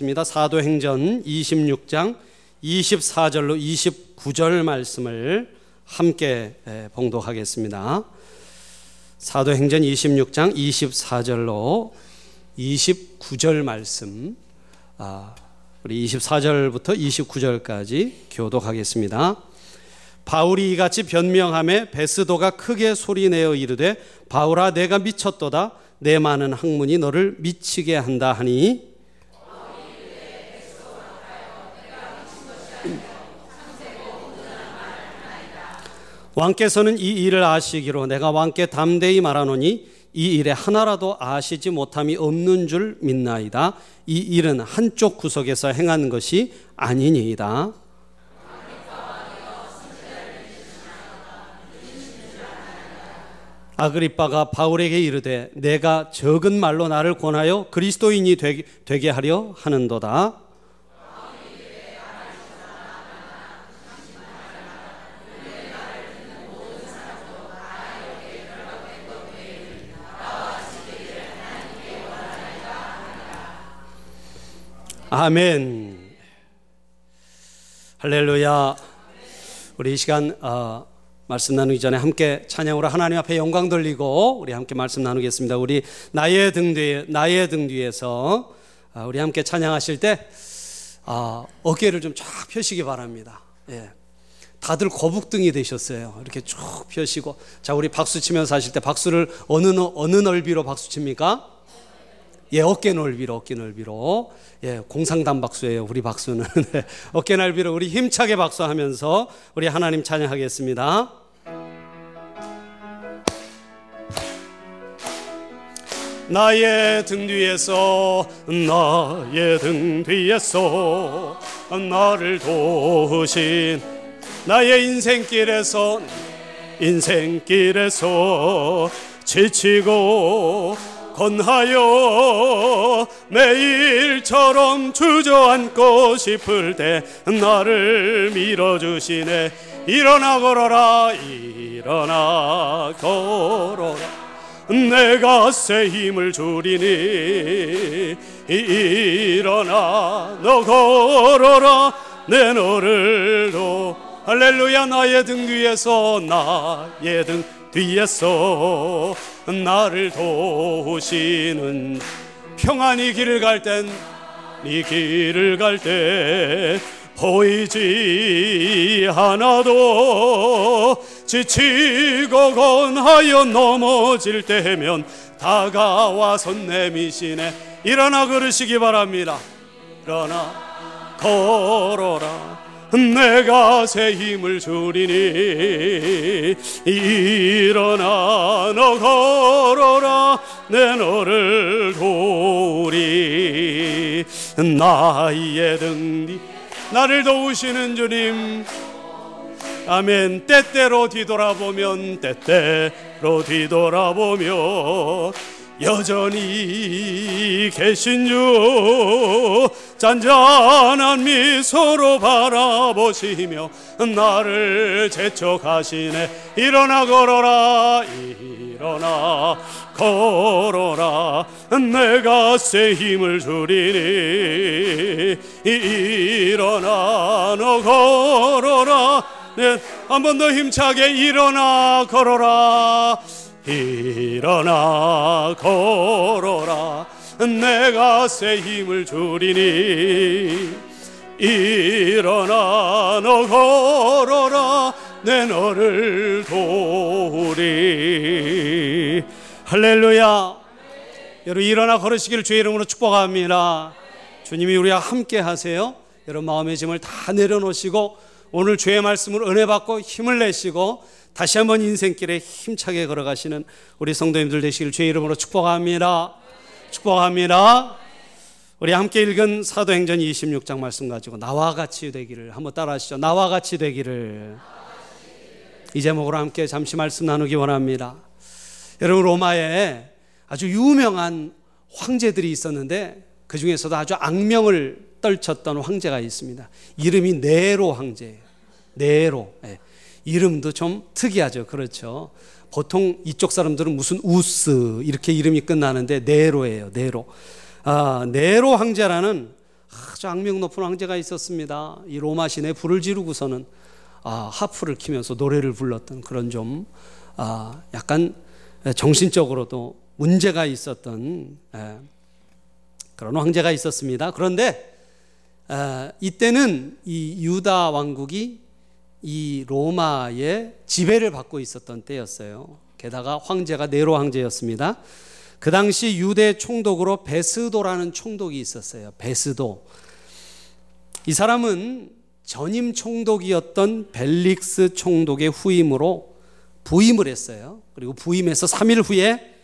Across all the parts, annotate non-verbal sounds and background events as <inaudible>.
입니다. 사도행전 26장 24절로 29절 말씀을 함께 봉독하겠습니다. 사도행전 26장 24절로 29절 말씀 아, 우리 24절부터 29절까지 교독하겠습니다. 바울이 이같이 변명함에 베스도가 크게 소리내어 이르되 바울아 내가 미쳤도다 내 많은 학문이 너를 미치게 한다 하니 왕께서는 이 일을 아시기로 내가 왕께 담대히 말하노니 이 일에 하나라도 아시지 못함이 없는 줄 믿나이다. 이 일은 한쪽 구석에서 행한 것이 아니니이다. 아그리빠가 바울에게 이르되 내가 적은 말로 나를 권하여 그리스도인이 되게 하려 하는도다. 아멘. 할렐루야. 우리 이 시간 어, 말씀 나누기 전에 함께 찬양으로 하나님 앞에 영광 돌리고 우리 함께 말씀 나누겠습니다. 우리 나의 등 뒤에 나의 등 뒤에서 어, 우리 함께 찬양하실 때 어, 어깨를 좀 쫙 펴시기 바랍니다. 예. 다들 거북등이 되셨어요. 이렇게 쭉 펴시고 자 우리 박수 치면서 하실 때 박수를 어느 어느 넓이로 박수 칩니까? 예, 어깨 넓이로, 어깨 넓이로. 예, 공상단 박수예요, 우리 박수는. <laughs> 네, 어깨 넓이로 우리 힘차게 박수하면서 우리 하나님 찬양하겠습니다. 나의 등 뒤에서, 나의 등 뒤에서, 나를 도우신 나의 인생길에서, 인생길에서 지치고 건하여 매일처럼 주저앉고 싶을 때 나를 밀어주시네. 일어나 걸어라 일어나 걸어라. 내가 새 힘을 주리니 일어나 너 걸어라. 내 너를 도 할렐루야 나의 등 뒤에서 나의 등 뒤에서 나를 도우시는 평안히 길을 갈땐네 길을 갈 때 보이지 않아도 지치고 건하여 넘어질 때면 다가와서 내미시네 일어나 걸으시기 바랍니다. 일어나 걸어라 내가 새 힘을 주리니 일어나 너 걸어라 내 너를 도우리. 나의 등뒤 나를 도우시는 주님. 아멘. 때때로 뒤돌아보면 때때로 뒤돌아보며 여전히 계신 주 잔잔한 미소로 바라보시며 나를 재촉하시네. 일어나 걸어라 일어나 걸어라. 내가 새 힘을 주리니 일어나 너 걸어라. 네, 한번 더 힘차게 일어나 걸어라 일어나 걸어라. 내가 새 힘을 주리니. 일어나 너 걸어라. 내 너를 도우리. 할렐루야. 여러분 일어나 걸으시기를 주의 이름으로 축복합니다. 주님이 우리와 함께 하세요. 여러분 마음의 짐을 다 내려놓으시고 오늘 주의 말씀을 은혜 받고 힘을 내시고 다시 한번 인생길에 힘차게 걸어가시는 우리 성도님들 되시길 주의 이름으로 축복합니다. 축복합니다. 우리 함께 읽은 사도행전 26장 말씀 가지고 나와 같이 되기를 한번 따라하시죠. 나와 같이 되기를. 이 제목으로 함께 잠시 말씀 나누기 원합니다. 여러분 로마에 아주 유명한 황제들이 있었는데 그 중에서도 아주 악명을 떨쳤던 황제가 있습니다. 이름이 네로 황제예요. 네로. 네. 이름도 좀 특이하죠. 그렇죠. 보통 이쪽 사람들은 무슨 우스 이렇게 이름이 끝나는데 네로예요. 네로. 아, 네로 황제라는 아주 악명 높은 황제가 있었습니다. 이 로마 시내 불을 지르고서는 아, 하프를 키면서 노래를 불렀던 그런 좀 아, 약간 정신적으로도 문제가 있었던 에, 그런 황제가 있었습니다. 그런데 에, 이때는 이 유다 왕국이 이 로마의 지배를 받고 있었던 때였어요. 게다가 황제가 네로 황제였습니다. 그 당시 유대 총독으로 베스도라는 총독이 있었어요. 베스도. 이 사람은 전임 총독이었던 벨릭스 총독의 후임으로 부임을 했어요. 그리고 부임해서 3일 후에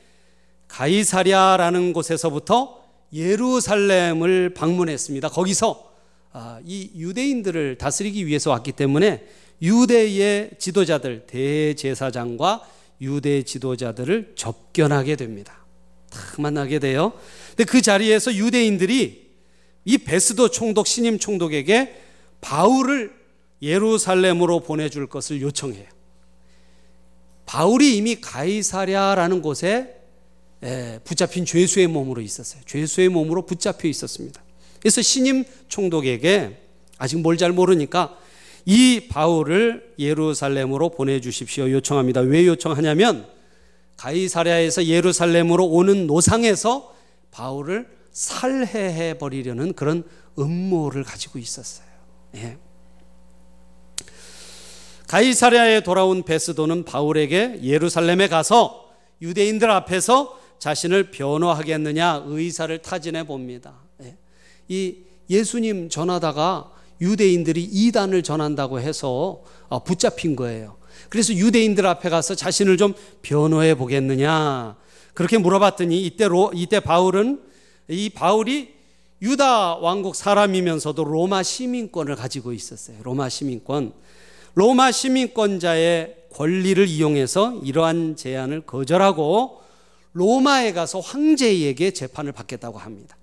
가이사랴라는 곳에서부터 예루살렘을 방문했습니다. 거기서 아, 이 유대인들을 다스리기 위해서 왔기 때문에 유대의 지도자들, 대제사장과 유대 지도자들을 접견하게 됩니다. 딱 만나게 돼요. 근데 그 자리에서 유대인들이 이 베스도 총독, 신임 총독에게 바울을 예루살렘으로 보내줄 것을 요청해요. 바울이 이미 가이사랴라는 곳에 붙잡힌 죄수의 몸으로 있었어요. 죄수의 몸으로 붙잡혀 있었습니다. 그래서 신임 총독에게 아직 뭘 잘 모르니까 이 바울을 예루살렘으로 보내주십시오 요청합니다. 왜 요청하냐면 가이사랴에서 예루살렘으로 오는 노상에서 바울을 살해해 버리려는 그런 음모를 가지고 있었어요. 예. 가이사랴에 돌아온 베스도는 바울에게 예루살렘에 가서 유대인들 앞에서 자신을 변호하겠느냐 의사를 타진해 봅니다. 예. 이 예수님 전하다가 유대인들이 이단을 전한다고 해서 어, 붙잡힌 거예요. 그래서 유대인들 앞에 가서 자신을 좀 변호해 보겠느냐. 그렇게 물어봤더니 이때 로, 이때 바울은 이 바울이 유다 왕국 사람이면서도 로마 시민권을 가지고 있었어요. 로마 시민권. 로마 시민권자의 권리를 이용해서 이러한 제안을 거절하고 로마에 가서 황제에게 재판을 받겠다고 합니다.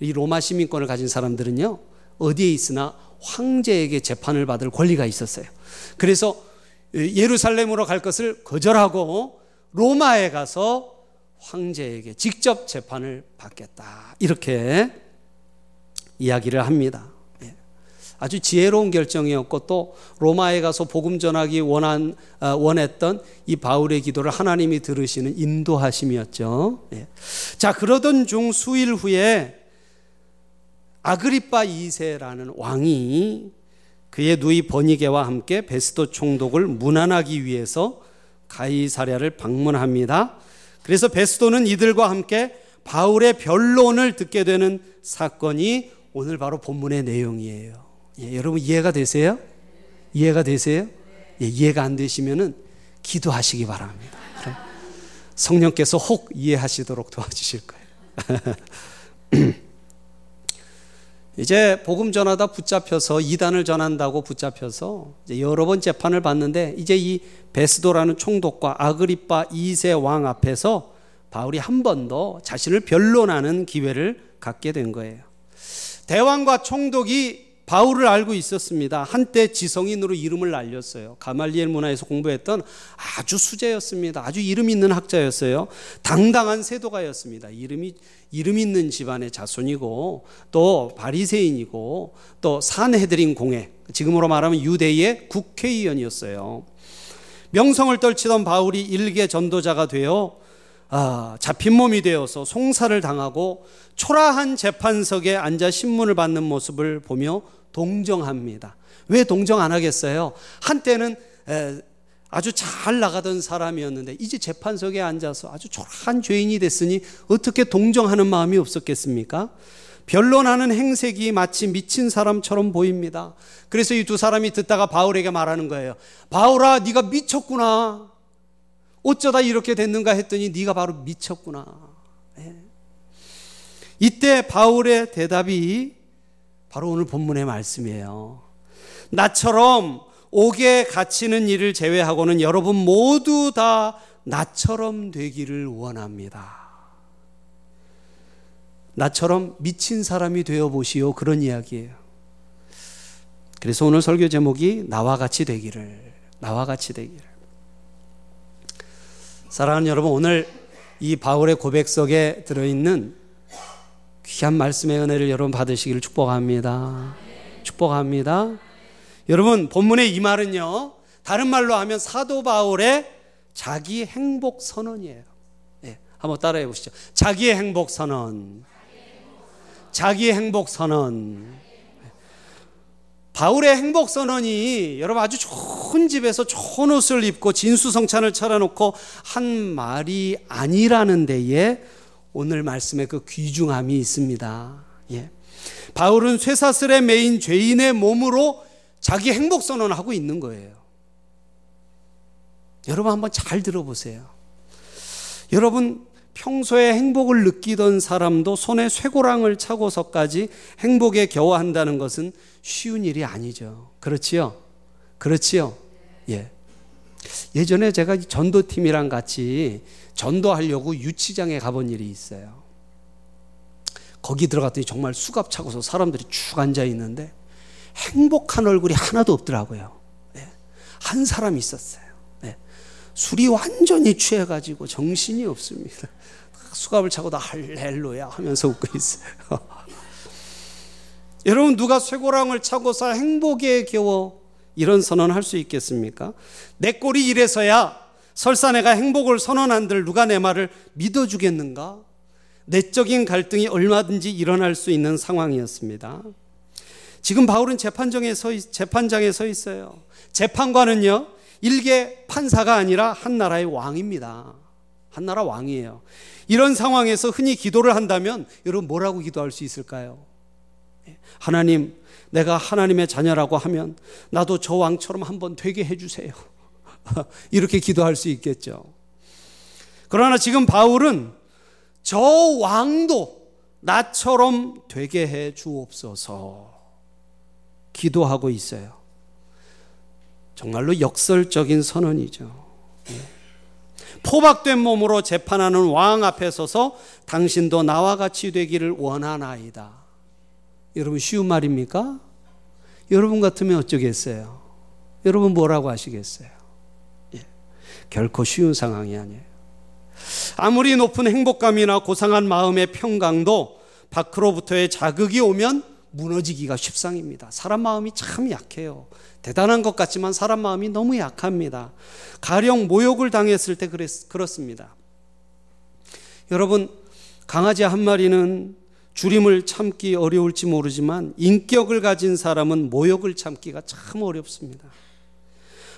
이 로마 시민권을 가진 사람들은요, 어디에 있으나 황제에게 재판을 받을 권리가 있었어요. 그래서 예루살렘으로 갈 것을 거절하고 로마에 가서 황제에게 직접 재판을 받겠다. 이렇게 이야기를 합니다. 예. 아주 지혜로운 결정이었고 또 로마에 가서 복음 전하기 원한 아, 원했던 이 바울의 기도를 하나님이 들으시는 인도하심이었죠. 예. 자 그러던 중 수일 후에 아그리파 2세라는 왕이 그의 누이 버니게와 함께 베스도 총독을 문안하기 위해서 가이사랴를 방문합니다. 그래서 베스도는 이들과 함께 바울의 변론을 듣게 되는 사건이 오늘 바로 본문의 내용이에요. 예, 여러분 이해가 되세요? 이해가 되세요? 예, 이해가 안 되시면은 기도하시기 바랍니다. 성령께서 혹 이해하시도록 도와주실 거예요. <laughs> 이제 복음 전하다 붙잡혀서 이단을 전한다고 붙잡혀서 여러 번 재판을 받는데 이제 이 베스도라는 총독과 아그리파 2세 왕 앞에서 바울이 한 번 더 자신을 변론하는 기회를 갖게 된 거예요. 대왕과 총독이 바울을 알고 있었습니다. 한때 지성인으로 이름을 날렸어요. 가말리엘 문화에서 공부했던 아주 수재였습니다. 아주 이름 있는 학자였어요. 당당한 세도가였습니다. 이름이 이름 있는 집안의 자손이고 또 바리새인이고 또 산헤드린 공회 지금으로 말하면 유대의 국회의원이었어요. 명성을 떨치던 바울이 일개 전도자가 되어 아, 잡힌 몸이 되어서 송사를 당하고 초라한 재판석에 앉아 신문을 받는 모습을 보며 동정합니다. 왜 동정 안 하겠어요? 한때는 아주 잘 나가던 사람이었는데 이제 재판석에 앉아서 아주 초라한 죄인이 됐으니 어떻게 동정하는 마음이 없었겠습니까? 변론하는 행색이 마치 미친 사람처럼 보입니다. 그래서 이 두 사람이 듣다가 바울에게 말하는 거예요. 바울아, 네가 미쳤구나. 어쩌다 이렇게 됐는가 했더니 네가 바로 미쳤구나. 예. 이때 바울의 대답이 바로 오늘 본문의 말씀이에요. 나처럼 옥에 갇히는 일을 제외하고는 여러분 모두 다 나처럼 되기를 원합니다. 나처럼 미친 사람이 되어 보시오. 그런 이야기예요. 그래서 오늘 설교 제목이 나와 같이 되기를, 나와 같이 되기를. 사랑하는 여러분, 오늘 이 바울의 고백석에 들어있는 귀한 말씀의 은혜를 여러분 받으시기를 축복합니다. 축복합니다. 여러분 본문의 이 말은요. 다른 말로 하면 사도 바울의 자기 행복 선언이에요. 네, 한번 따라해 보시죠. 자기의 행복 선언. 자기의 행복 선언. 바울의 행복 선언이 여러분 아주 좋은 집에서 좋은 옷을 입고 진수성찬을 차려놓고 한 말이 아니라는 데에 오늘 말씀의 그 귀중함이 있습니다. 예. 바울은 쇠사슬에 매인 죄인의 몸으로 자기 행복 선언을 하고 있는 거예요. 여러분 한번 잘 들어보세요. 여러분 평소에 행복을 느끼던 사람도 손에 쇠고랑을 차고서까지 행복에 겨워한다는 것은 쉬운 일이 아니죠. 그렇지요? 그렇지요? 예. 예전에 제가 전도팀이랑 같이 전도하려고 유치장에 가본 일이 있어요. 거기 들어갔더니 정말 수갑 차고서 사람들이 쭉 앉아 있는데 행복한 얼굴이 하나도 없더라고요. 예. 한 사람 있었어요. 예. 술이 완전히 취해가지고 정신이 없습니다. <laughs> 수갑을 차고 다 할렐루야 하면서 웃고 있어요. <laughs> 여러분 누가 쇠고랑을 차고서 행복에 겨워 이런 선언할 수 있겠습니까? 내 꼴이 이래서야 설사 내가 행복을 선언한들 누가 내 말을 믿어주겠는가? 내적인 갈등이 얼마든지 일어날 수 있는 상황이었습니다. 지금 바울은 재판장에 서, 재판장에 서 있어요. 재판관은요, 일개 판사가 아니라 한 나라의 왕입니다. 한 나라 왕이에요. 이런 상황에서 흔히 기도를 한다면 여러분 뭐라고 기도할 수 있을까요? 하나님, 내가 하나님의 자녀라고 하면 나도 저 왕처럼 한번 되게 해주세요. <laughs> 이렇게 기도할 수 있겠죠. 그러나 지금 바울은 저 왕도 나처럼 되게 해 주옵소서 기도하고 있어요. 정말로 역설적인 선언이죠. 예. 포박된 몸으로 재판하는 왕 앞에 서서 당신도 나와 같이 되기를 원하나이다. 여러분 쉬운 말입니까? 여러분 같으면 어쩌겠어요? 여러분 뭐라고 하시겠어요? 예. 결코 쉬운 상황이 아니에요. 아무리 높은 행복감이나 고상한 마음의 평강도 밖으로부터의 자극이 오면 무너지기가 쉽상입니다. 사람 마음이 참 약해요. 대단한 것 같지만 사람 마음이 너무 약합니다. 가령 모욕을 당했을 때 그랬, 그렇습니다. 여러분, 강아지 한 마리는 줄임을 참기 어려울지 모르지만 인격을 가진 사람은 모욕을 참기가 참 어렵습니다.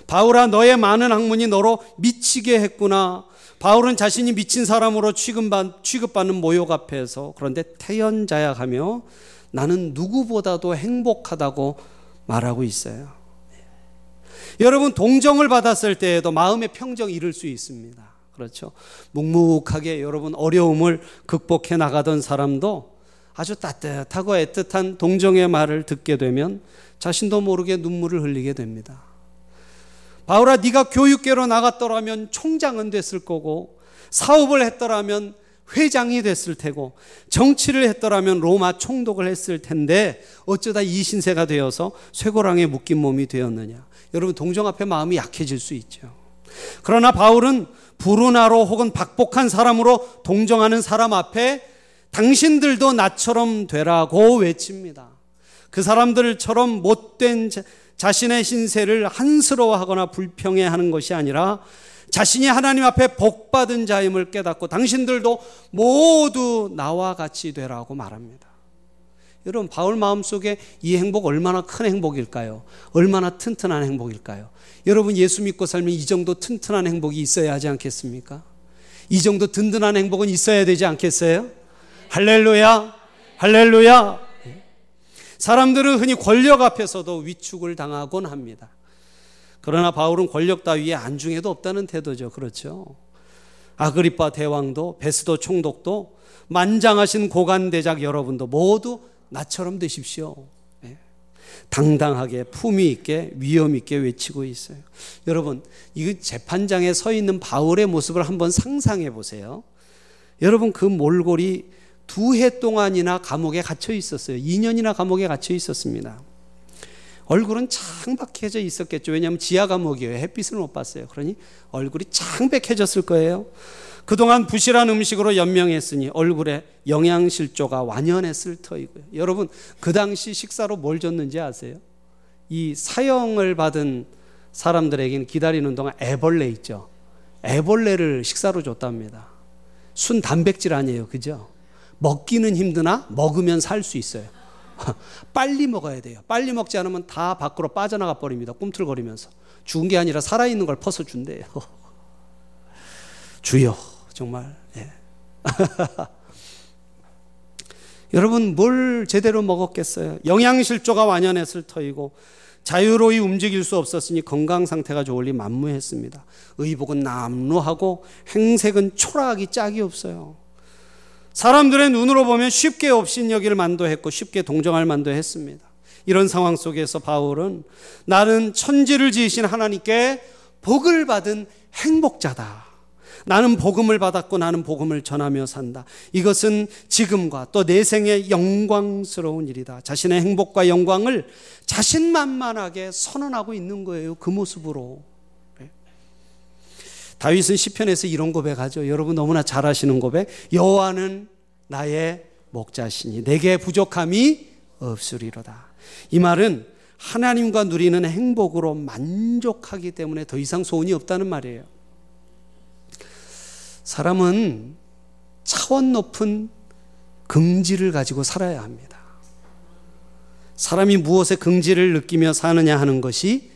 바울아, 너의 많은 학문이 너로 미치게 했구나. 바울은 자신이 미친 사람으로 취급받는 모욕 앞에서 그런데 태연자약하며 나는 누구보다도 행복하다고 말하고 있어요. 여러분 동정을 받았을 때에도 마음의 평정이 이룰 수 있습니다. 그렇죠. 묵묵하게 여러분 어려움을 극복해 나가던 사람도 아주 따뜻하고 애틋한 동정의 말을 듣게 되면 자신도 모르게 눈물을 흘리게 됩니다. 바울아 네가 교육계로 나갔더라면 총장은 됐을 거고 사업을 했더라면 회장이 됐을 테고 정치를 했더라면 로마 총독을 했을 텐데 어쩌다 이 신세가 되어서 쇠고랑에 묶인 몸이 되었느냐. 여러분 동정 앞에 마음이 약해질 수 있죠. 그러나 바울은 불운하로 혹은 박복한 사람으로 동정하는 사람 앞에 당신들도 나처럼 되라고 외칩니다. 그 사람들처럼 못된 자신의 신세를 한스러워하거나 불평해하는 것이 아니라 자신이 하나님 앞에 복받은 자임을 깨닫고 당신들도 모두 나와 같이 되라고 말합니다. 여러분, 바울 마음속에 이 행복 얼마나 큰 행복일까요? 얼마나 튼튼한 행복일까요? 여러분, 예수 믿고 살면 이 정도 튼튼한 행복이 있어야 하지 않겠습니까? 이 정도 든든한 행복은 있어야 되지 않겠어요? 할렐루야! 할렐루야! 사람들은 흔히 권력 앞에서도 위축을 당하곤 합니다. 그러나 바울은 권력 따위에 안중에도 없다는 태도죠. 그렇죠. 아그리파 대왕도 베스도 총독도 만장하신 고관대작 여러분도 모두 나처럼 되십시오. 네. 당당하게 품위 있게 위험 있게 외치고 있어요. 여러분, 이 재판장에 서 있는 바울의 모습을 한번 상상해 보세요. 여러분 그 몰골이 두 해 동안이나 감옥에 갇혀 있었어요. 2년이나 감옥에 갇혀 있었습니다. 얼굴은 창백해져 있었겠죠. 왜냐하면 지하 감옥이에요. 햇빛을 못 봤어요. 그러니 얼굴이 창백해졌을 거예요. 그동안 부실한 음식으로 연명했으니 얼굴에 영양실조가 완연했을 터이고요. 여러분, 그 당시 식사로 뭘 줬는지 아세요? 이 사형을 받은 사람들에게는 기다리는 동안 애벌레 있죠. 애벌레를 식사로 줬답니다. 순 단백질 아니에요. 그죠? 먹기는 힘드나 먹으면 살 수 있어요. <laughs> 빨리 먹어야 돼요. 빨리 먹지 않으면 다 밖으로 빠져나가 버립니다. 꿈틀거리면서. 죽은 게 아니라 살아있는 걸 퍼서 준대요. <laughs> 주여, 정말. 예. <laughs> 여러분, 뭘 제대로 먹었겠어요? 영양실조가 완연했을 터이고, 자유로이 움직일 수 없었으니 건강 상태가 좋을리 만무했습니다. 의복은 남루하고 행색은 초라하기 짝이 없어요. 사람들의 눈으로 보면 쉽게 업신여기를 만도 했고 쉽게 동정할 만도 했습니다. 이런 상황 속에서 바울은 나는 천지를 지으신 하나님께 복을 받은 행복자다. 나는 복음을 받았고 나는 복음을 전하며 산다. 이것은 지금과 또 내 생의 영광스러운 일이다. 자신의 행복과 영광을 자신만만하게 선언하고 있는 거예요. 그 모습으로. 네. 다윗은 시편에서 이런 고백하죠. 여러분 너무나 잘 아시는 고백. 여호와는 나의 목자시니 내게 부족함이 없으리로다. 이 말은 하나님과 누리는 행복으로 만족하기 때문에 더 이상 소원이 없다는 말이에요. 사람은 차원 높은 긍지를 가지고 살아야 합니다. 사람이 무엇에 긍지를 느끼며 사느냐 하는 것이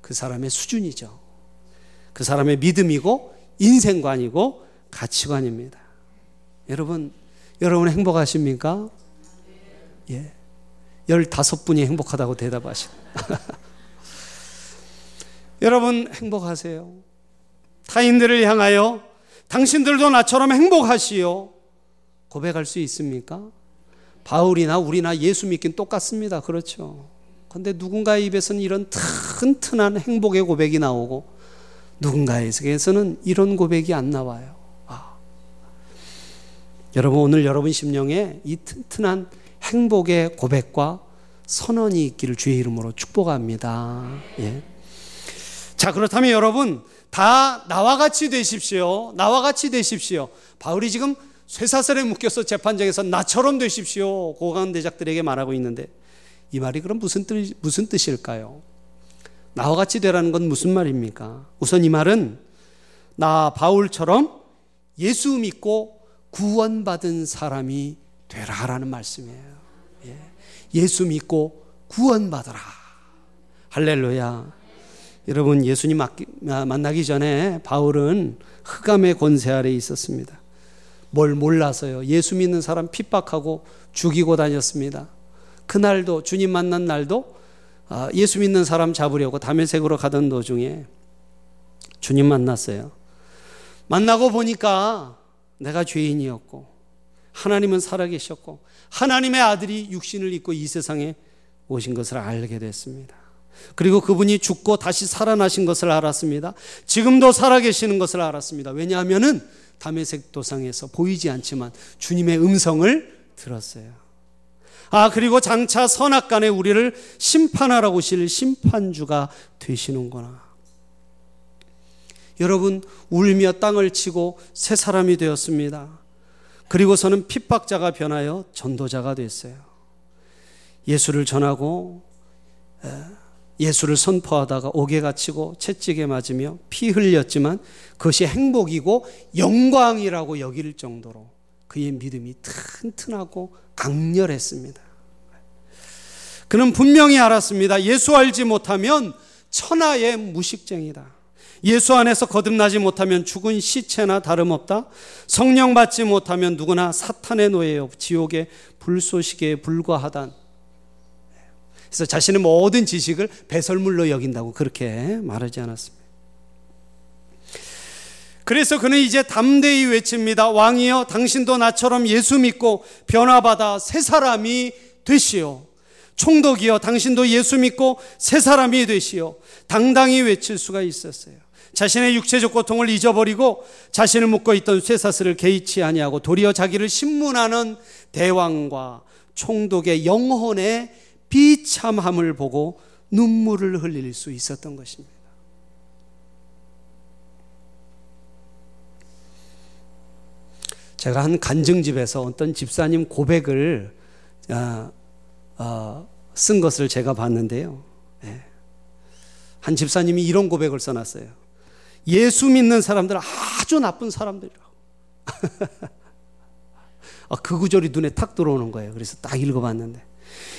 그 사람의 수준이죠. 그 사람의 믿음이고 인생관이고 가치관입니다. 여러분, 여러분 행복하십니까? 예. 15분이 행복하다고 대답하시고. <laughs> 여러분 행복하세요. 타인들을 향하여 당신들도 나처럼 행복하시오. 고백할 수 있습니까? 바울이나 우리나 예수 믿긴 똑같습니다. 그렇죠. 근데 누군가의 입에서는 이런 튼튼한 행복의 고백이 나오고 누군가에게서는 이런 고백이 안 나와요. 아. 여러분 오늘 여러분 심령에 이 튼튼한 행복의 고백과 선언이 있기를 주의 이름으로 축복합니다. 예. 자, 그렇다면 여러분, 다 나와 같이 되십시오. 나와 같이 되십시오. 바울이 지금 쇠사슬에 묶여서 재판장에서 나처럼 되십시오. 고관 대작들에게 말하고 있는데 이 말이 그럼 무슨 뜻, 무슨 뜻일까요? 나와 같이 되라는 건 무슨 말입니까? 우선 이 말은 나 바울처럼 예수 믿고 구원받은 사람이 되라라는 말씀이에요. 예. 예수 믿고 구원받으라. 할렐루야. 여러분 예수님 만나기 전에 바울은 흑암의 권세 아래 있었습니다. 뭘 몰라서요. 예수 믿는 사람 핍박하고 죽이고 다녔습니다. 그날도 주님 만난 날도 아, 예수 믿는 사람 잡으려고 담에색으로 가던 도중에 주님 만났어요. 만나고 보니까 내가 죄인이었고 하나님은 살아계셨고 하나님의 아들이 육신을 입고 이 세상에 오신 것을 알게 됐습니다. 그리고 그분이 죽고 다시 살아나신 것을 알았습니다. 지금도 살아계시는 것을 알았습니다. 왜냐하면은 담에색 도상에서 보이지 않지만 주님의 음성을 들었어요. 아, 그리고 장차 선악간에 우리를 심판하라고 오실 심판주가 되시는구나. 여러분, 울며 땅을 치고 새 사람이 되었습니다. 그리고서는 핍박자가 변하여 전도자가 됐어요. 예수를 전하고 예수를 선포하다가 옥에 갇히고 채찍에 맞으며 피 흘렸지만 그것이 행복이고 영광이라고 여길 정도로 그의 믿음이 튼튼하고 강렬했습니다. 그는 분명히 알았습니다. 예수 알지 못하면 천하의 무식쟁이다. 예수 안에서 거듭나지 못하면 죽은 시체나 다름없다. 성령 받지 못하면 누구나 사탄의 노예요. 지옥의 불쏘시개에 불과하다. 그래서 자신의 모든 지식을 배설물로 여긴다고 그렇게 말하지 않았습니다. 그래서 그는 이제 담대히 외칩니다. 왕이여, 당신도 나처럼 예수 믿고 변화받아 새 사람이 되시오. 총독이여, 당신도 예수 믿고 새 사람이 되시오. 당당히 외칠 수가 있었어요. 자신의 육체적 고통을 잊어버리고 자신을 묶고 있던 쇠사슬을 개의치 아니하고 도리어 자기를 신문하는 대왕과 총독의 영혼의 비참함을 보고 눈물을 흘릴 수 있었던 것입니다. 제가 한 간증집에서 어떤 집사님 고백을 어, 어, 쓴 것을 제가 봤는데요. 예. 한 집사님이 이런 고백을 써놨어요. 예수 믿는 사람들 아주 나쁜 사람들이라고. <laughs> 아, 그 구절이 눈에 탁 들어오는 거예요. 그래서 딱 읽어봤는데.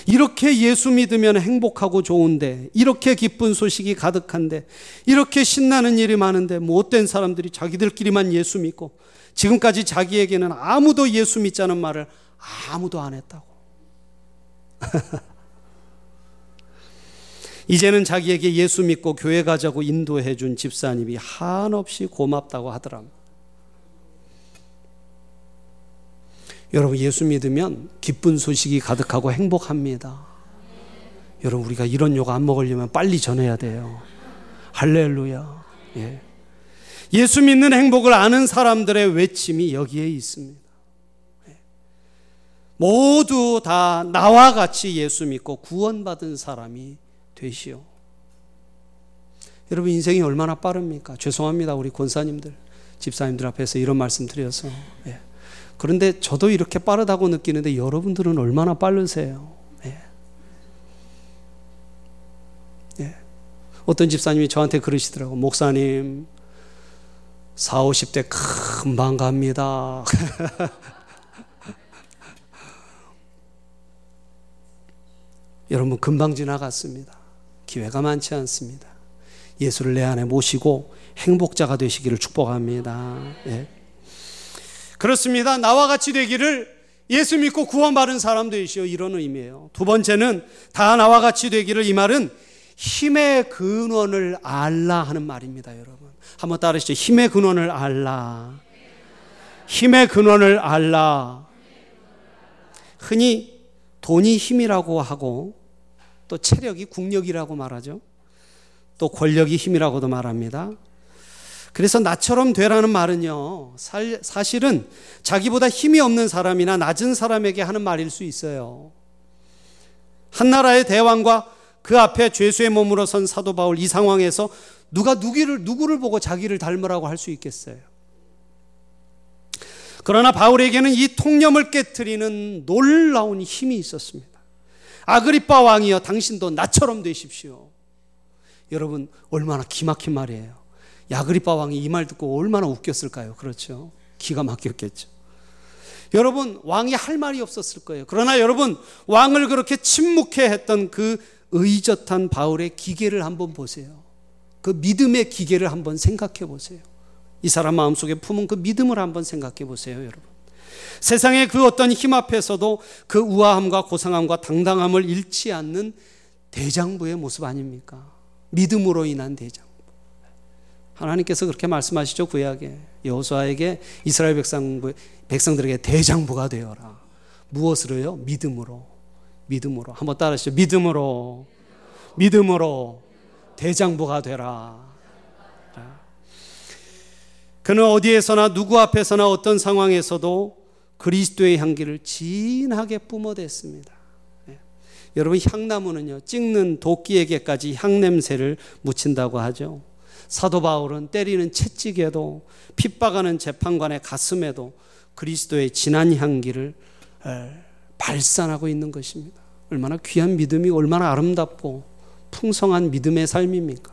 이렇게 예수 믿으면 행복하고 좋은데, 이렇게 기쁜 소식이 가득한데, 이렇게 신나는 일이 많은데, 못된 사람들이 자기들끼리만 예수 믿고, 지금까지 자기에게는 아무도 예수 믿자는 말을 아무도 안 했다고. <laughs> 이제는 자기에게 예수 믿고 교회 가자고 인도해 준 집사님이 한없이 고맙다고 하더랍니다. 여러분 예수 믿으면 기쁜 소식이 가득하고 행복합니다. 여러분 우리가 이런 욕 안 먹으려면 빨리 전해야 돼요. 할렐루야. 예. 예수 믿는 행복을 아는 사람들의 외침이 여기에 있습니다. 예. 모두 다 나와 같이 예수 믿고 구원받은 사람이 되시오. 여러분 인생이 얼마나 빠릅니까? 죄송합니다. 우리 권사님들, 집사님들 앞에서 이런 말씀 드려서. 예. 그런데 저도 이렇게 빠르다고 느끼는데 여러분들은 얼마나 빠르세요? 예. 예. 어떤 집사님이 저한테 그러시더라고. 목사님, 4, 50대 금방 갑니다. <laughs> 여러분, 금방 지나갔습니다. 기회가 많지 않습니다. 예수를 내 안에 모시고 행복자가 되시기를 축복합니다. 예. 그렇습니다. 나와 같이 되기를 예수 믿고 구원받은 사람 되시오. 이런 의미예요. 두 번째는 다 나와 같이 되기를 이 말은 힘의 근원을 알라 하는 말입니다, 여러분. 한번 따르시죠. 힘의 근원을 알라. 힘의 근원을 알라. 흔히 돈이 힘이라고 하고 또 체력이 국력이라고 말하죠. 또 권력이 힘이라고도 말합니다. 그래서 나처럼 되라는 말은요, 사실은 자기보다 힘이 없는 사람이나 낮은 사람에게 하는 말일 수 있어요. 한 나라의 대왕과 그 앞에 죄수의 몸으로 선 사도 바울 이 상황에서 누가 누구를, 누구를 보고 자기를 닮으라고 할 수 있겠어요. 그러나 바울에게는 이 통념을 깨뜨리는 놀라운 힘이 있었습니다. 아그리빠 왕이여 당신도 나처럼 되십시오. 여러분 얼마나 기막힌 말이에요. 야그리빠 왕이 이 말 듣고 얼마나 웃겼을까요? 그렇죠. 기가 막혔겠죠. 여러분, 왕이 할 말이 없었을 거예요. 그러나 여러분, 왕을 그렇게 침묵해 했던 그 의젓한 바울의 기계를 한번 보세요. 그 믿음의 기계를 한번 생각해 보세요. 이 사람 마음속에 품은 그 믿음을 한번 생각해 보세요, 여러분. 세상의 그 어떤 힘 앞에서도 그 우아함과 고상함과 당당함을 잃지 않는 대장부의 모습 아닙니까? 믿음으로 인한 대장. 하나님께서 그렇게 말씀하시죠 구약에 여호수아에게 이스라엘 백성 백성들에게 대장부가 되어라. 무엇으로요? 믿음으로. 믿음으로. 한번 따라하시죠. 믿음으로. 믿음으로 대장부가 되라. 그는 어디에서나 누구 앞에서나 어떤 상황에서도 그리스도의 향기를 진하게 뿜어댔습니다. 예. 여러분 향나무는요 찍는 도끼에게까지 향 냄새를 묻힌다고 하죠. 사도 바울은 때리는 채찍에도 핍박하는 재판관의 가슴에도 그리스도의 진한 향기를 발산하고 있는 것입니다. 얼마나 귀한 믿음이 얼마나 아름답고 풍성한 믿음의 삶입니까?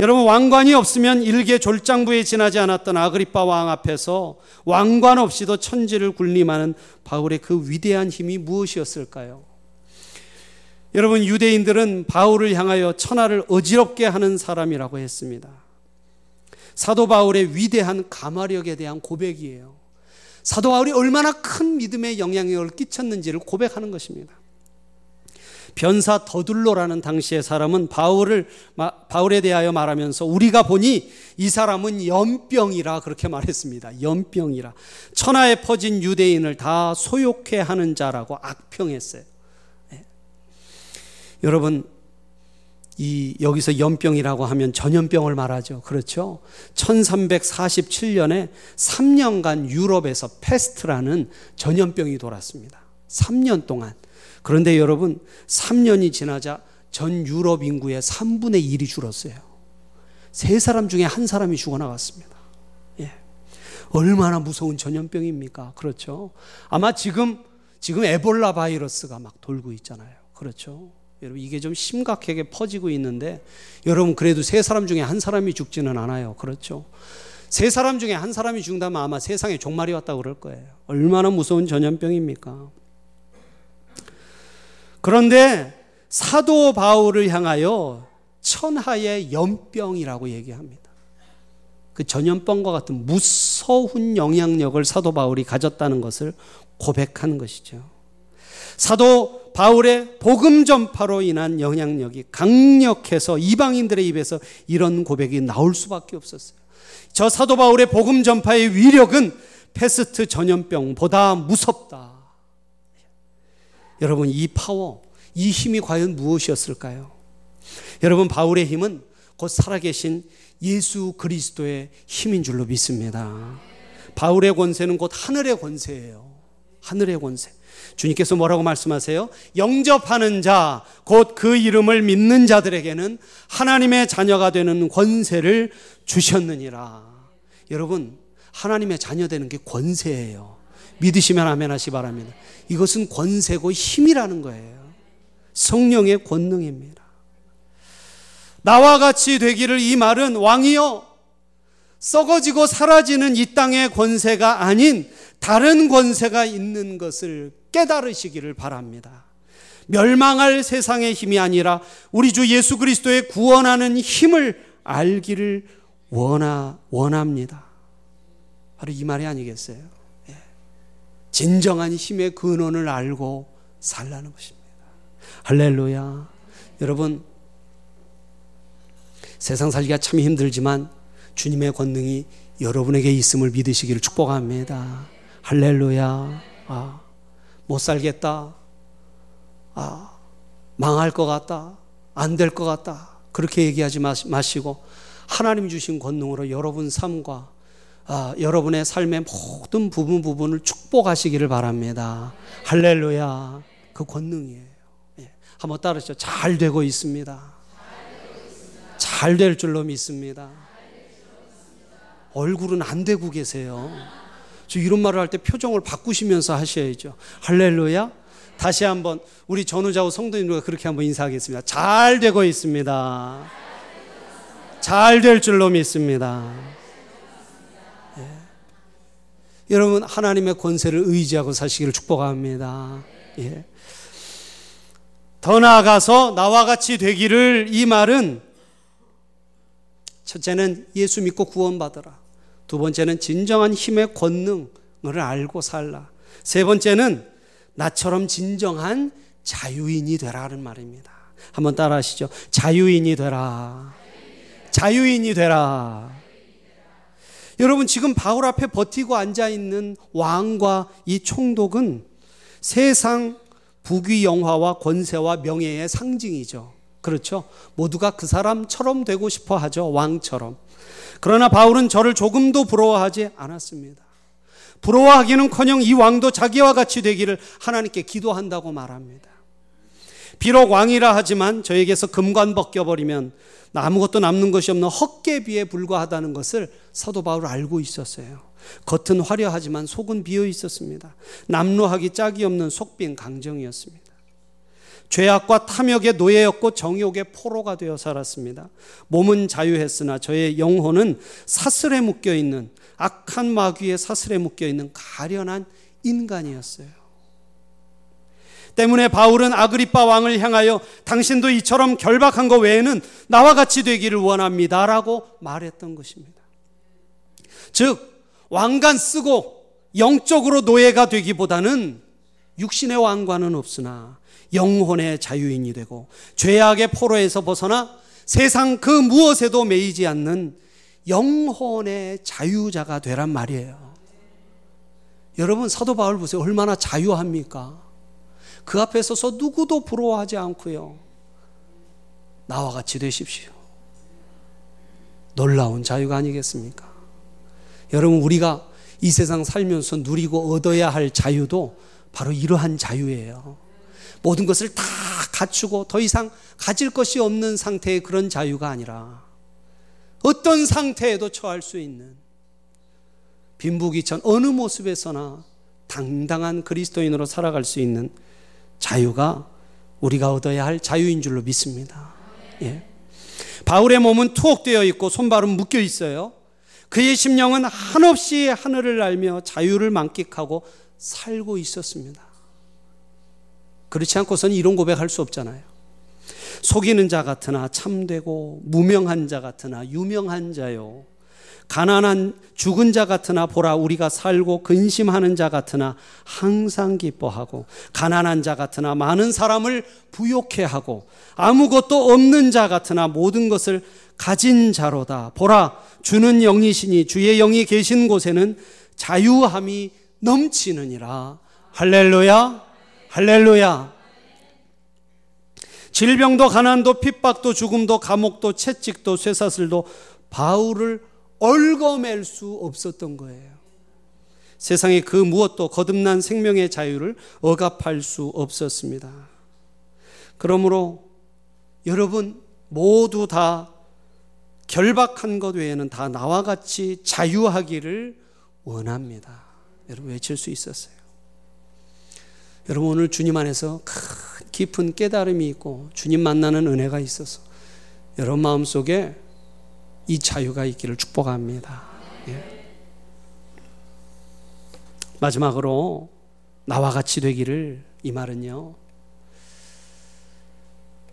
여러분 왕관이 없으면 일개 졸장부에 지나지 않았던 아그리파 왕 앞에서 왕관 없이도 천지를 군림하는 바울의 그 위대한 힘이 무엇이었을까요? 여러분 유대인들은 바울을 향하여 천하를 어지럽게 하는 사람이라고 했습니다. 사도 바울의 위대한 가마력에 대한 고백이에요. 사도 바울이 얼마나 큰 믿음의 영향력을 끼쳤는지를 고백하는 것입니다. 변사 더둘로라는 당시의 사람은 바울을 바울에 대하여 말하면서 우리가 보니 이 사람은 염병이라 그렇게 말했습니다. 염병이라 천하에 퍼진 유대인을 다 소요케 하는 자라고 악평했어요. 여러분 이 여기서 염병이라고 하면 전염병을 말하죠. 그렇죠? 1347년에 3년간 유럽에서 페스트라는 전염병이 돌았습니다. 3년 동안. 그런데 여러분 3년이 지나자 전 유럽 인구의 3분의 1이 줄었어요. 세 사람 중에 한 사람이 죽어나갔습니다. 예. 얼마나 무서운 전염병입니까? 그렇죠. 아마 지금, 지금 에볼라 바이러스가 막 돌고 있잖아요. 그렇죠. 여러분, 이게 좀 심각하게 퍼지고 있는데, 여러분, 그래도 세 사람 중에 한 사람이 죽지는 않아요. 그렇죠. 세 사람 중에 한 사람이 죽는다면 아마 세상에 종말이 왔다고 그럴 거예요. 얼마나 무서운 전염병입니까? 그런데 사도 바울을 향하여 천하의 연병이라고 얘기합니다. 그 전염병과 같은 무서운 영향력을 사도 바울이 가졌다는 것을 고백하는 것이죠. 사도 바울의 복음 전파로 인한 영향력이 강력해서 이방인들의 입에서 이런 고백이 나올 수밖에 없었어요. 저 사도 바울의 복음 전파의 위력은 패스트 전염병보다 무섭다. 여러분, 이 파워, 이 힘이 과연 무엇이었을까요? 여러분, 바울의 힘은 곧 살아계신 예수 그리스도의 힘인 줄로 믿습니다. 바울의 권세는 곧 하늘의 권세예요. 하늘의 권세. 주님께서 뭐라고 말씀하세요? 영접하는 자, 곧 그 이름을 믿는 자들에게는 하나님의 자녀가 되는 권세를 주셨느니라. 여러분, 하나님의 자녀 되는 게 권세예요. 믿으시면 아멘 하시 바랍니다. 이것은 권세고 힘이라는 거예요. 성령의 권능입니다. 나와 같이 되기를 이 말은 왕이여 썩어지고 사라지는 이 땅의 권세가 아닌 다른 권세가 있는 것을 깨달으시기를 바랍니다. 멸망할 세상의 힘이 아니라 우리 주 예수 그리스도의 구원하는 힘을 알기를 원하, 원합니다. 바로 이 말이 아니겠어요? 예. 진정한 힘의 근원을 알고 살라는 것입니다. 할렐루야. 여러분, 세상 살기가 참 힘들지만 주님의 권능이 여러분에게 있음을 믿으시기를 축복합니다. 할렐루야. 아, 못 살겠다. 아, 망할 것 같다. 안 될 것 같다. 그렇게 얘기하지 마시고 하나님 주신 권능으로 여러분 삶과 아, 여러분의 삶의 모든 부분 부분을 축복하시기를 바랍니다. 할렐루야. 그 권능이에요. 예. 한번 따르시죠. 잘 되고 있습니다. 잘 될 줄로 믿습니다. 얼굴은 안 되고 계세요. 저 이런 말을 할 때 표정을 바꾸시면서 하셔야죠. 할렐루야. 다시 한번 우리 전우자우 성도님들과 그렇게 한번 인사하겠습니다. 잘 되고 있습니다. 잘 될 줄로 믿습니다. 예. 여러분 하나님의 권세를 의지하고 사시기를 축복합니다. 예. 더 나아가서 나와 같이 되기를 이 말은 첫째는 예수 믿고 구원받으라. 두 번째는 진정한 힘의 권능을 알고 살라. 세 번째는 나처럼 진정한 자유인이 되라는 말입니다. 한번 따라 하시죠. 자유인이 되라. 자유인이 되라. 여러분, 지금 바울 앞에 버티고 앉아 있는 왕과 이 총독은 세상 부귀 영화와 권세와 명예의 상징이죠. 그렇죠? 모두가 그 사람처럼 되고 싶어 하죠. 왕처럼. 그러나 바울은 저를 조금도 부러워하지 않았습니다. 부러워하기는 커녕 이 왕도 자기와 같이 되기를 하나님께 기도한다고 말합니다. 비록 왕이라 하지만 저에게서 금관 벗겨버리면 아무것도 남는 것이 없는 헛개비에 불과하다는 것을 사도 바울 알고 있었어요. 겉은 화려하지만 속은 비어 있었습니다. 남루하기 짝이 없는 속빈 강정이었습니다. 죄악과 탐욕의 노예였고 정욕의 포로가 되어 살았습니다. 몸은 자유했으나 저의 영혼은 사슬에 묶여 있는 악한 마귀의 사슬에 묶여 있는 가련한 인간이었어요. 때문에 바울은 아그리파 왕을 향하여 당신도 이처럼 결박한 것 외에는 나와 같이 되기를 원합니다라고 말했던 것입니다. 즉 왕관 쓰고 영적으로 노예가 되기보다는 육신의 왕관은 없으나 영혼의 자유인이 되고 죄악의 포로에서 벗어나 세상 그 무엇에도 매이지 않는 영혼의 자유자가 되란 말이에요. 여러분 사도 바울 보세요. 얼마나 자유합니까? 그 앞에 서서 누구도 부러워하지 않고요. 나와 같이 되십시오. 놀라운 자유가 아니겠습니까? 여러분 우리가 이 세상 살면서 누리고 얻어야 할 자유도 바로 이러한 자유예요. 모든 것을 다 갖추고 더 이상 가질 것이 없는 상태의 그런 자유가 아니라 어떤 상태에도 처할 수 있는 빈부귀천 어느 모습에서나 당당한 그리스도인으로 살아갈 수 있는 자유가 우리가 얻어야 할 자유인 줄로 믿습니다. 예. 바울의 몸은 투옥되어 있고 손발은 묶여 있어요. 그의 심령은 한없이 하늘을 알며 자유를 만끽하고 살고 있었습니다. 그렇지 않고서는 이런 고백할 수 없잖아요. 속이는 자 같으나 참되고 무명한 자 같으나 유명한 자요. 가난한 죽은 자 같으나 보라 우리가 살고 근심하는 자 같으나 항상 기뻐하고 가난한 자 같으나 많은 사람을 부욕해 하고 아무것도 없는 자 같으나 모든 것을 가진 자로다 보라 주는 영이시니 주의 영이 계신 곳에는 자유함이 넘치느니라 할렐루야 할렐루야 질병도 가난도 핍박도 죽음도 감옥도 채찍도 쇠사슬도 바울을 얽어맬 수 없었던 거예요. 세상에 그 무엇도 거듭난 생명의 자유를 억압할 수 없었습니다. 그러므로 여러분 모두 다 결박한 것 외에는 다 나와 같이 자유하기를 원합니다. 여러분 외칠 수 있었어요. 여러분 오늘 주님 안에서 큰 깊은 깨달음이 있고 주님 만나는 은혜가 있어서 여러분 마음속에 이 자유가 있기를 축복합니다. 예. 마지막으로 나와 같이 되기를 이 말은요.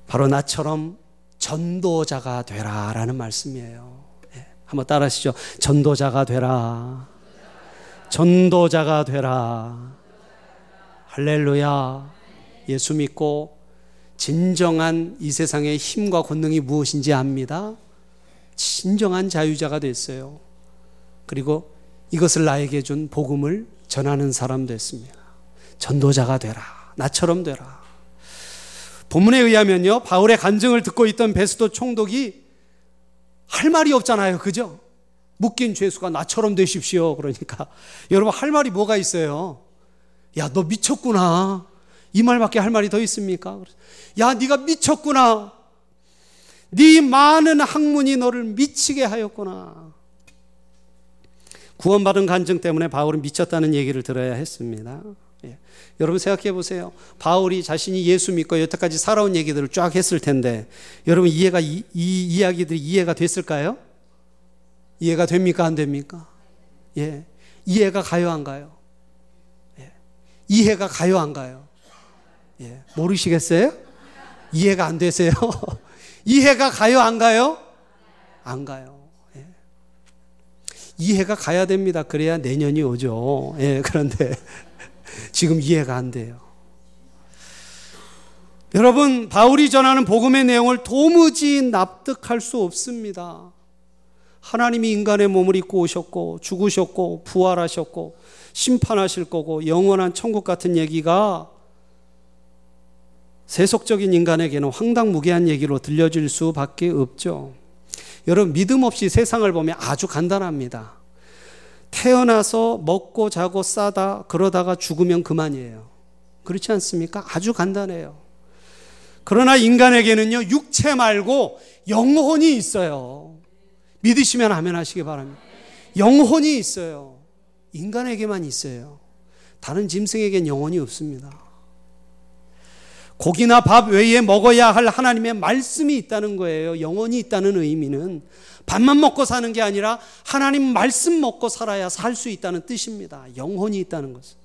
바로 나처럼 전도자가 되라라는 말씀이에요. 예. 한번 따라하시죠. 전도자가 되라. 전도자가 되라. 할렐루야. 예수 믿고 진정한 이 세상의 힘과 권능이 무엇인지 압니다. 진정한 자유자가 됐어요. 그리고 이것을 나에게 준 복음을 전하는 사람 됐습니다. 전도자가 되라. 나처럼 되라. 본문에 의하면요. 바울의 간증을 듣고 있던 베스도 총독이 할 말이 없잖아요. 그죠? 묶인 죄수가 나처럼 되십시오. 그러니까 <laughs> 여러분 할 말이 뭐가 있어요? 야, 너 미쳤구나. 이 말밖에 할 말이 더 있습니까? 야, 네가 미쳤구나. 네 많은 학문이 너를 미치게 하였구나. 구원받은 간증 때문에 바울은 미쳤다는 얘기를 들어야 했습니다. 예. 여러분 생각해 보세요. 바울이 자신이 예수 믿고 여태까지 살아온 얘기들을 쫙 했을 텐데 여러분 이해가 이, 이 이야기들이 이해가 됐을까요? 이해가 됩니까 안 됩니까? 예. 이해가 가요 안 가요? 예. 이해가 가요 안 가요? 예. 모르시겠어요? 이해가 안 되세요? <laughs> 이해가 가요, 안 가요? 안 가요. 예. 이해가 가야 됩니다. 그래야 내년이 오죠. 예, 그런데 <laughs> 지금 이해가 안 돼요. 여러분, 바울이 전하는 복음의 내용을 도무지 납득할 수 없습니다. 하나님이 인간의 몸을 입고 오셨고, 죽으셨고, 부활하셨고, 심판하실 거고, 영원한 천국 같은 얘기가 세속적인 인간에게는 황당무계한 얘기로 들려질 수밖에 없죠. 여러분 믿음 없이 세상을 보면 아주 간단합니다. 태어나서 먹고 자고 싸다 그러다가 죽으면 그만이에요. 그렇지 않습니까? 아주 간단해요. 그러나 인간에게는요, 육체 말고 영혼이 있어요. 믿으시면 아멘 하시기 바랍니다. 영혼이 있어요. 인간에게만 있어요. 다른 짐승에겐 영혼이 없습니다. 고기나 밥 외에 먹어야 할 하나님의 말씀이 있다는 거예요. 영원히 있다는 의미는 밥만 먹고 사는 게 아니라 하나님 말씀 먹고 살아야 살 수 있다는 뜻입니다. 영혼이 있다는 것은.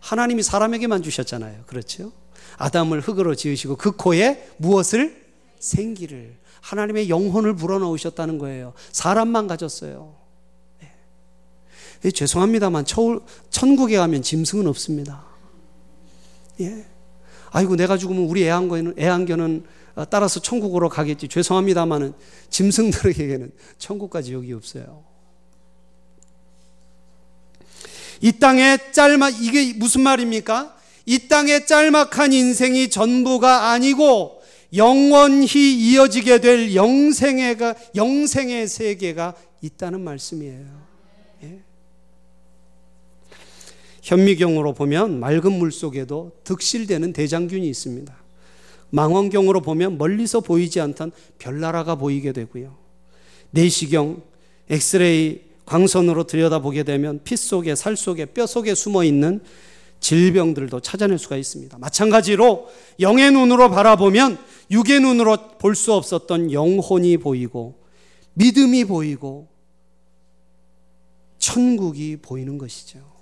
하나님이 사람에게만 주셨잖아요. 그렇죠? 아담을 흙으로 지으시고 그 코에 무엇을? 생기를. 하나님의 영혼을 불어넣으셨다는 거예요. 사람만 가졌어요. 네. 죄송합니다만 천국에 가면 짐승은 없습니다. 예. 아이고 내가 죽으면 우리 애완견은, 애완견은 어, 따라서 천국으로 가겠지. 죄송합니다만은 짐승들에게는 천국과 지옥이 없어요. 이 땅에 짤막 이게 무슨 말입니까? 이 땅에 짤막한 인생이 전부가 아니고 영원히 이어지게 될 영생의 영생의 세계가 있다는 말씀이에요. 현미경으로 보면 맑은 물 속에도 득실되는 대장균이 있습니다. 망원경으로 보면 멀리서 보이지 않던 별나라가 보이게 되고요. 내시경, 엑스레이 광선으로 들여다보게 되면 피 속에 살 속에 뼈 속에 숨어 있는 질병들도 찾아낼 수가 있습니다. 마찬가지로 영의 눈으로 바라보면 육의 눈으로 볼 수 없었던 영혼이 보이고 믿음이 보이고 천국이 보이는 것이죠.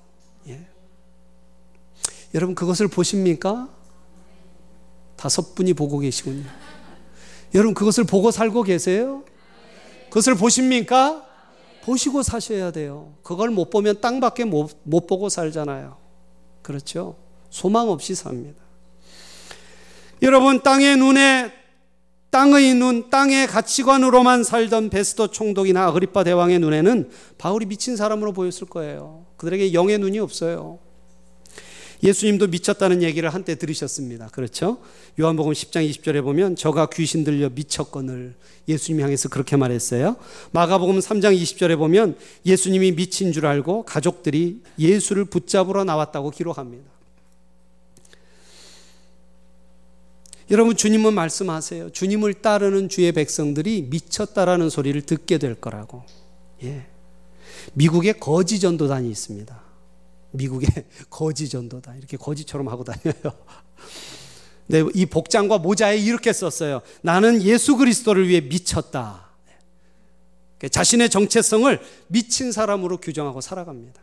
예. 여러분 그것을 보십니까? 다섯 분이 보고 계시군요. 여러분 그것을 보고 살고 계세요? 그것을 보십니까? 보시고 사셔야 돼요. 그걸 못 보면 땅밖에 못, 못 보고 살잖아요. 그렇죠? 소망 없이 삽니다. 여러분 땅의 눈에 땅의 눈, 땅의 가치관으로만 살던 베스도 총독이나 아그리파 대왕의 눈에는 바울이 미친 사람으로 보였을 거예요. 그들에게 영의 눈이 없어요. 예수님도 미쳤다는 얘기를 한때 들으셨습니다. 그렇죠? 요한복음 10장 20절에 보면 저가 귀신 들려 미쳤거늘 예수님 향해서 그렇게 말했어요. 마가복음 3장 20절에 보면 예수님이 미친 줄 알고 가족들이 예수를 붙잡으러 나왔다고 기록합니다. 여러분 주님은 말씀하세요. 주님을 따르는 주의 백성들이 미쳤다라는 소리를 듣게 될 거라고. 예. 미국에 거지 전도단이 있습니다. 미국의 <laughs> 거지 전도단 이렇게 거지처럼 하고 다녀요. <laughs> 네, 이 복장과 모자에 이렇게 썼어요. 나는 예수 그리스도를 위해 미쳤다. 자신의 정체성을 미친 사람으로 규정하고 살아갑니다.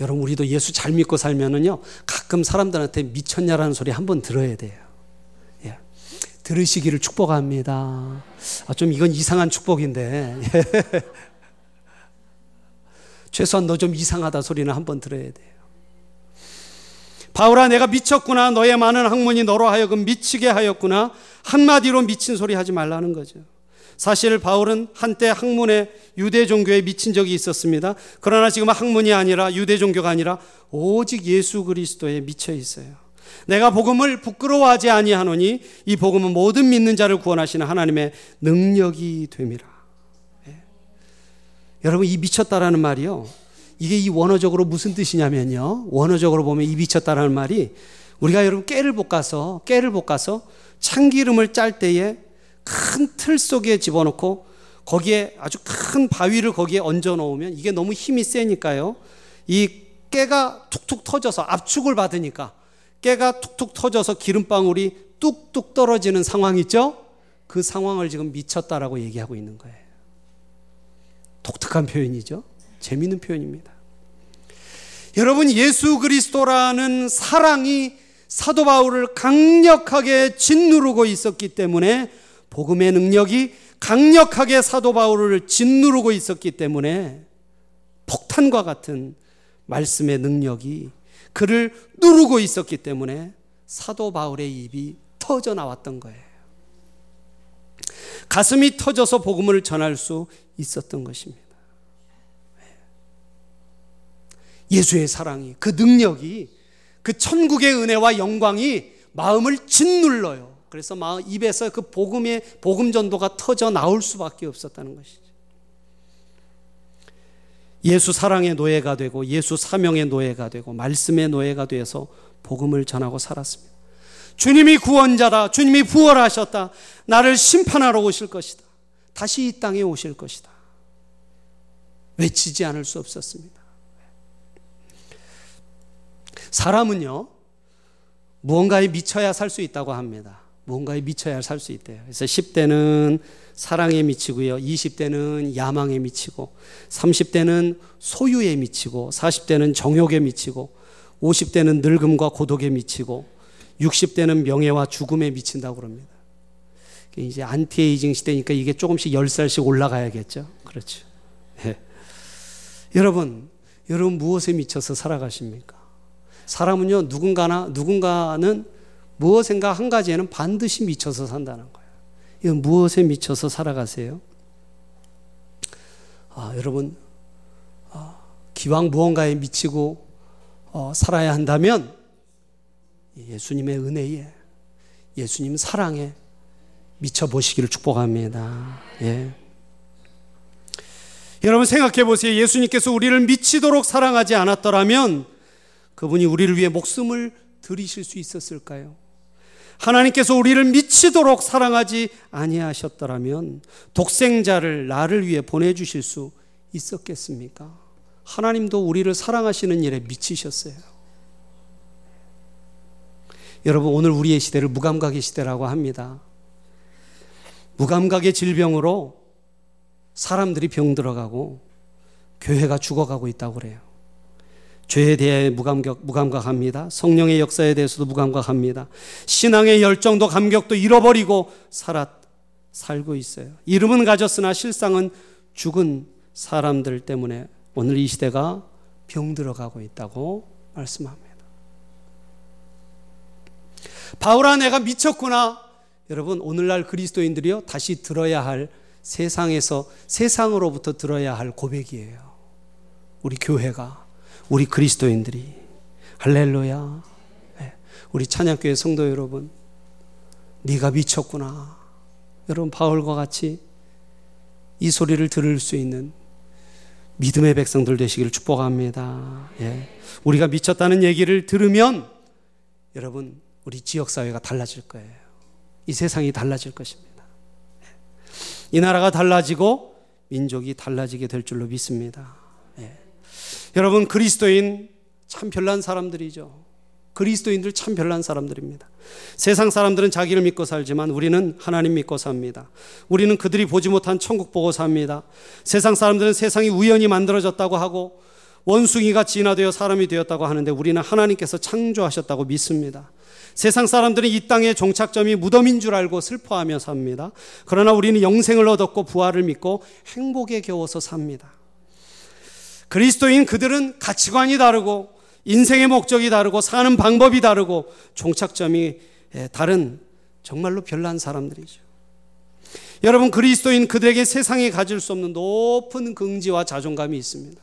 여러분 우리도 예수 잘 믿고 살면은요 가끔 사람들한테 미쳤냐라는 소리 한 번 들어야 돼요. 예. 들으시기를 축복합니다. 아, 좀 이건 이상한 축복인데 예. <laughs> 최소한 너 좀 이상하다 소리는 한번 들어야 돼요. 바울아 내가 미쳤구나 너의 많은 학문이 너로 하여금 미치게 하였구나 한마디로 미친 소리 하지 말라는 거죠. 사실 바울은 한때 학문에 유대 종교에 미친 적이 있었습니다. 그러나 지금 학문이 아니라 유대 종교가 아니라 오직 예수 그리스도에 미쳐 있어요. 내가 복음을 부끄러워하지 아니하노니 이 복음은 모든 믿는 자를 구원하시는 하나님의 능력이 됨이라. 예. 여러분 이 미쳤다라는 말이요. 이게 이 원어적으로 무슨 뜻이냐면요. 원어적으로 보면 이 미쳤다라는 말이 우리가 여러분 깨를 볶아서 깨를 볶아서 참기름을 짤 때에 큰 틀 속에 집어넣고 거기에 아주 큰 바위를 거기에 얹어 놓으면 이게 너무 힘이 세니까요. 이 깨가 툭툭 터져서 압축을 받으니까 깨가 툭툭 터져서 기름방울이 뚝뚝 떨어지는 상황 있죠? 그 상황을 지금 미쳤다라고 얘기하고 있는 거예요. 독특한 표현이죠? 재미있는 표현입니다. 여러분, 예수 그리스도라는 사랑이 사도 바울을 강력하게 짓누르고 있었기 때문에 복음의 능력이 강력하게 사도 바울을 짓누르고 있었기 때문에 폭탄과 같은 말씀의 능력이 그를 누르고 있었기 때문에 사도 바울의 입이 터져 나왔던 거예요. 가슴이 터져서 복음을 전할 수 있었던 것입니다. 예수의 사랑이, 그 능력이, 그 천국의 은혜와 영광이 마음을 짓눌러요. 그래서 입에서 그 복음의 복음 전도가 터져 나올 수밖에 없었다는 것이죠. 예수 사랑의 노예가 되고 예수 사명의 노예가 되고 말씀의 노예가 되어서 복음을 전하고 살았습니다. 주님이 구원자다. 주님이 부활하셨다. 나를 심판하러 오실 것이다. 다시 이 땅에 오실 것이다. 외치지 않을 수 없었습니다. 사람은요, 무언가에 미쳐야 살 수 있다고 합니다. 무언가에 미쳐야 살 수 있대요. 그래서 10대는 사랑에 미치고요. 20대는 야망에 미치고, 30대는 소유에 미치고, 40대는 정욕에 미치고, 50대는 늙음과 고독에 미치고, 60대는 명예와 죽음에 미친다고 그럽니다. 이제 안티에이징 시대니까 이게 조금씩 10살씩 올라가야겠죠. 그렇죠. 네. 여러분, 여러분 무엇에 미쳐서 살아가십니까? 사람은요, 누군가나, 누군가는 무엇인가 한 가지에는 반드시 미쳐서 산다는 거예요. 이건 무엇에 미쳐서 살아가세요? 아, 여러분, 아, 기왕 무언가에 미치고 어, 살아야 한다면 예수님의 은혜에, 예수님 사랑에 미쳐 보시기를 축복합니다. 예. 여러분 생각해 보세요. 예수님께서 우리를 미치도록 사랑하지 않았더라면 그분이 우리를 위해 목숨을 들이실 수 있었을까요? 하나님께서 우리를 미치도록 사랑하지 아니하셨더라면 독생자를 나를 위해 보내주실 수 있었겠습니까? 하나님도 우리를 사랑하시는 일에 미치셨어요. 여러분, 오늘 우리의 시대를 무감각의 시대라고 합니다. 무감각의 질병으로 사람들이 병들어가고 교회가 죽어가고 있다고 그래요. 죄에 대해 무감각, 무감각합니다. 성령의 역사에 대해서도 무감각합니다. 신앙의 열정도 감격도 잃어버리고 살았, 살고 있어요. 이름은 가졌으나 실상은 죽은 사람들 때문에 오늘 이 시대가 병들어가고 있다고 말씀합니다. 바울아 내가 미쳤구나. 여러분 오늘날 그리스도인들이요 다시 들어야 할 세상에서 세상으로부터 들어야 할 고백이에요. 우리 교회가 우리 그리스도인들이 할렐루야. 네. 우리 찬양교회 성도 여러분, 네가 미쳤구나. 여러분 바울과 같이 이 소리를 들을 수 있는 믿음의 백성들 되시기를 축복합니다. 예. 우리가 미쳤다는 얘기를 들으면 여러분 우리 지역 사회가 달라질 거예요. 이 세상이 달라질 것입니다. 예. 이 나라가 달라지고 민족이 달라지게 될 줄로 믿습니다. 여러분 그리스도인 참 별난 사람들이죠. 그리스도인들 참 별난 사람들입니다. 세상 사람들은 자기를 믿고 살지만 우리는 하나님 믿고 삽니다. 우리는 그들이 보지 못한 천국 보고 삽니다. 세상 사람들은 세상이 우연히 만들어졌다고 하고 원숭이가 진화되어 사람이 되었다고 하는데 우리는 하나님께서 창조하셨다고 믿습니다. 세상 사람들은 이 땅의 종착점이 무덤인 줄 알고 슬퍼하며 삽니다. 그러나 우리는 영생을 얻었고 부활을 믿고 행복에 겨워서 삽니다. 그리스도인 그들은 가치관이 다르고 인생의 목적이 다르고 사는 방법이 다르고 종착점이 예, 다른 정말로 별난 사람들이죠. 여러분 그리스도인 그들에게 세상에 가질 수 없는 높은 긍지와 자존감이 있습니다.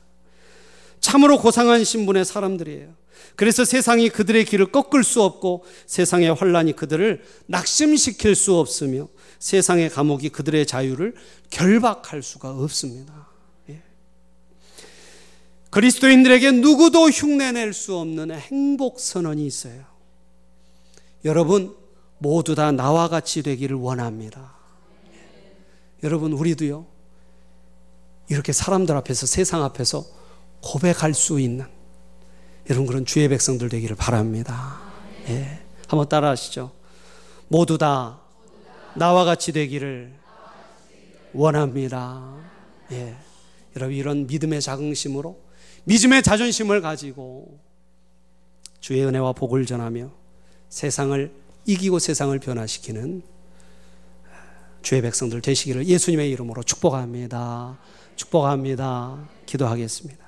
참으로 고상한 신분의 사람들이에요. 그래서 세상이 그들의 길을 꺾을 수 없고 세상의 환란이 그들을 낙심시킬 수 없으며 세상의 감옥이 그들의 자유를 결박할 수가 없습니다. 그리스도인들에게 누구도 흉내낼 수 없는 행복 선언이 있어요. 여러분 모두 다 나와 같이 되기를 원합니다. 여러분 우리도요. 이렇게 사람들 앞에서 세상 앞에서 고백할 수 있는 여러분 그런 주의 백성들 되기를 바랍니다. 예. 한번 따라 하시죠. 모두 다 나와 같이 되기를 원합니다. 예. 여러분 이런 믿음의 자긍심으로 믿음의 자존심을 가지고 주의 은혜와 복을 전하며 세상을 이기고 세상을 변화시키는 주의 백성들 되시기를 예수님의 이름으로 축복합니다. 축복합니다. 기도하겠습니다.